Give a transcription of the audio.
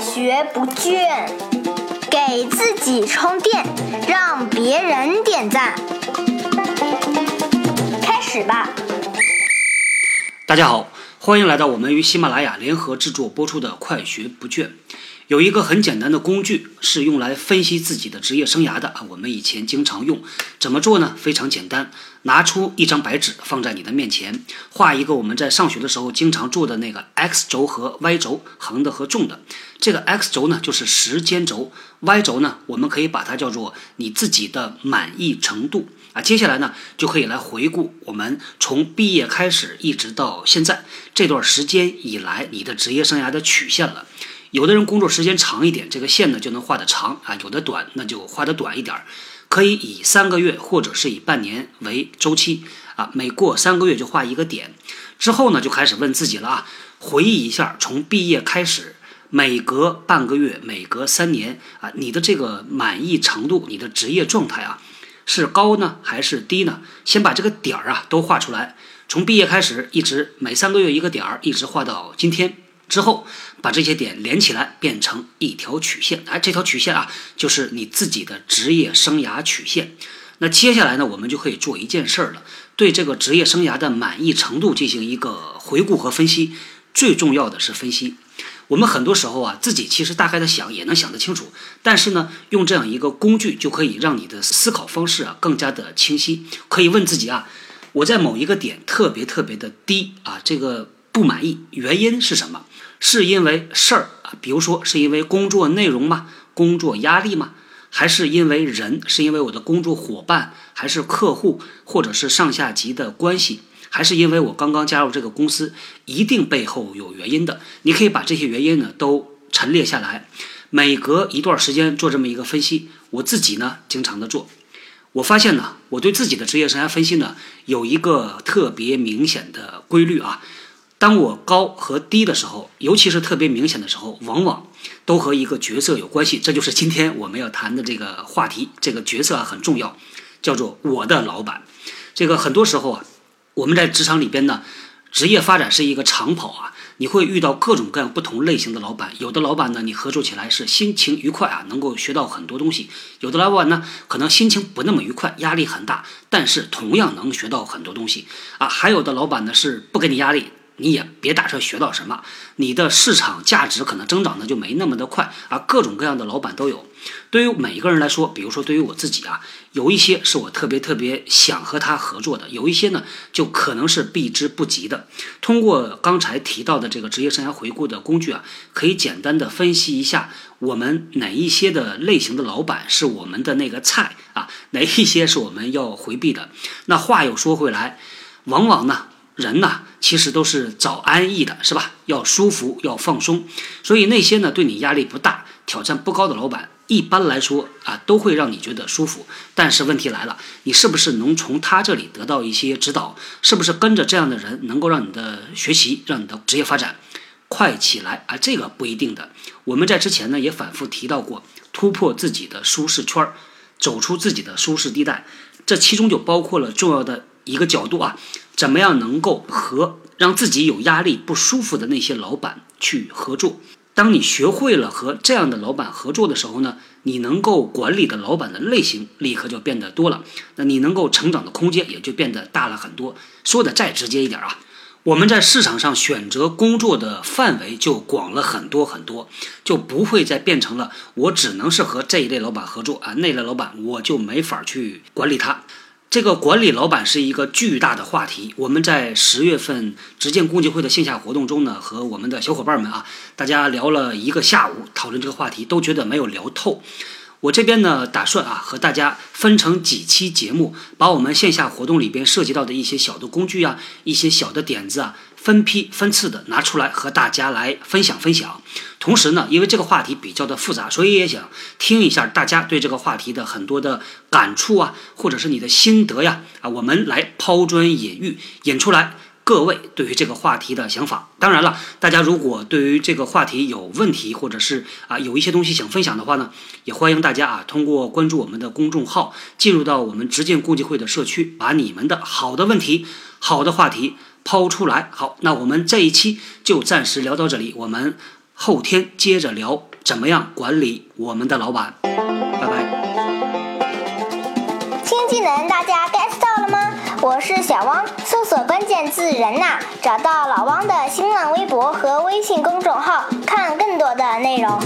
学不倦，给自己充电，让别人点赞。开始吧！大家好，欢迎来到我们与喜马拉雅联合制作播出的《快学不倦》。有一个很简单的工具是用来分析自己的职业生涯的啊，我们以前经常用。怎么做呢？非常简单，拿出一张白纸放在你的面前，画一个我们在上学的时候经常做的那个 x 轴和 y 轴，横的和纵的。这个 x 轴呢就是时间轴，y 轴呢我们可以把它叫做你自己的满意程度啊。接下来呢就可以来回顾我们从毕业开始一直到现在这段时间以来你的职业生涯的曲线了。有的人工作时间长一点，这个线呢就能画得长啊；有的短，那就画得短一点儿。可以以三个月或者是以半年为周期啊，每过三个月就画一个点。之后呢，就开始问自己了啊，回忆一下从毕业开始，每隔半个月、每隔三年啊，你的这个满意程度、你的职业状态啊，是高呢还是低呢？先把这个点儿啊都画出来，从毕业开始一直每三个月一个点儿，一直画到今天。之后，把这些点连起来，变成一条曲线。哎，这条曲线啊，就是你自己的职业生涯曲线。那接下来呢，我们就可以做一件事儿了，对这个职业生涯的满意程度进行一个回顾和分析。最重要的是分析。我们很多时候啊，自己其实大概的想也能想得清楚，但是呢，用这样一个工具就可以让你的思考方式啊更加的清晰。可以问自己啊，我在某一个点特别特别的低啊，这个不满意，原因是什么？是因为事儿啊，比如说是因为工作内容吗？工作压力吗？还是因为人？是因为我的工作伙伴，还是客户，或者是上下级的关系？还是因为我刚刚加入这个公司？一定背后有原因的。你可以把这些原因呢都陈列下来，每隔一段时间做这么一个分析。我自己呢经常的做，我发现呢，我对自己的职业生涯分析呢有一个特别明显的规律啊。当我高和低的时候，尤其是特别明显的时候，往往都和一个角色有关系。这就是今天我们要谈的这个话题。这个角色啊很重要，叫做我的老板。这个很多时候啊，我们在职场里边呢，职业发展是一个长跑啊，你会遇到各种各样不同类型的老板。有的老板呢，你合作起来是心情愉快啊，能够学到很多东西；有的老板呢，可能心情不那么愉快，压力很大，但是同样能学到很多东西啊。还有的老板呢，是不给你压力。你也别打算学到什么，你的市场价值可能增长的就没那么的快啊。各种各样的老板都有，对于每一个人来说，比如说对于我自己啊，有一些是我特别特别想和他合作的，有一些呢就可能是避之不及的。通过刚才提到的这个职业生涯回顾的工具啊，可以简单的分析一下我们哪一些的类型的老板是我们的那个菜啊，哪一些是我们要回避的。那话又说回来，往往呢。人呐，其实都是找安逸的，是吧？要舒服，要放松。所以那些呢，对你压力不大、挑战不高的老板，一般来说啊，都会让你觉得舒服。但是问题来了，你是不是能从他这里得到一些指导？是不是跟着这样的人，能够让你的学习、让你的职业发展快起来啊？这个不一定的。我们在之前呢，也反复提到过，突破自己的舒适圈儿，走出自己的舒适地带，这其中就包括了重要的一个角度啊。怎么样能够和让自己有压力、不舒服的那些老板去合作？当你学会了和这样的老板合作的时候呢，你能够管理的老板的类型立刻就变得多了，那你能够成长的空间也就变得大了很多。说的再直接一点啊，我们在市场上选择工作的范围就广了很多很多，就不会再变成了我只能是和这一类老板合作啊，那类老板我就没法去管理他。这个管理老板是一个巨大的话题。我们在十月份执剑共济会的线下活动中呢，和我们的小伙伴们啊，大家聊了一个下午，讨论这个话题，都觉得没有聊透。我这边呢，打算啊，和大家分成几期节目，把我们线下活动里边涉及到的一些小的工具啊，一些小的点子啊。分批分次的拿出来和大家来分享分享，同时呢，因为这个话题比较的复杂，所以也想听一下大家对这个话题的很多的感触啊，或者是你的心得呀啊，我们来抛砖引玉，引出来各位对于这个话题的想法。当然了，大家如果对于这个话题有问题，或者是啊有一些东西想分享的话呢，也欢迎大家啊通过关注我们的公众号，进入到我们直建共济会的社区，把你们的好的问题、好的话题。抛出来，好，那我们这一期就暂时聊到这里。我们后天接着聊怎么样管理我们的老板。拜拜。新技能大家 get 到了吗？我是小汪，搜索关键字“人呐”，找到老汪的新浪微博和微信公众号，看更多的内容。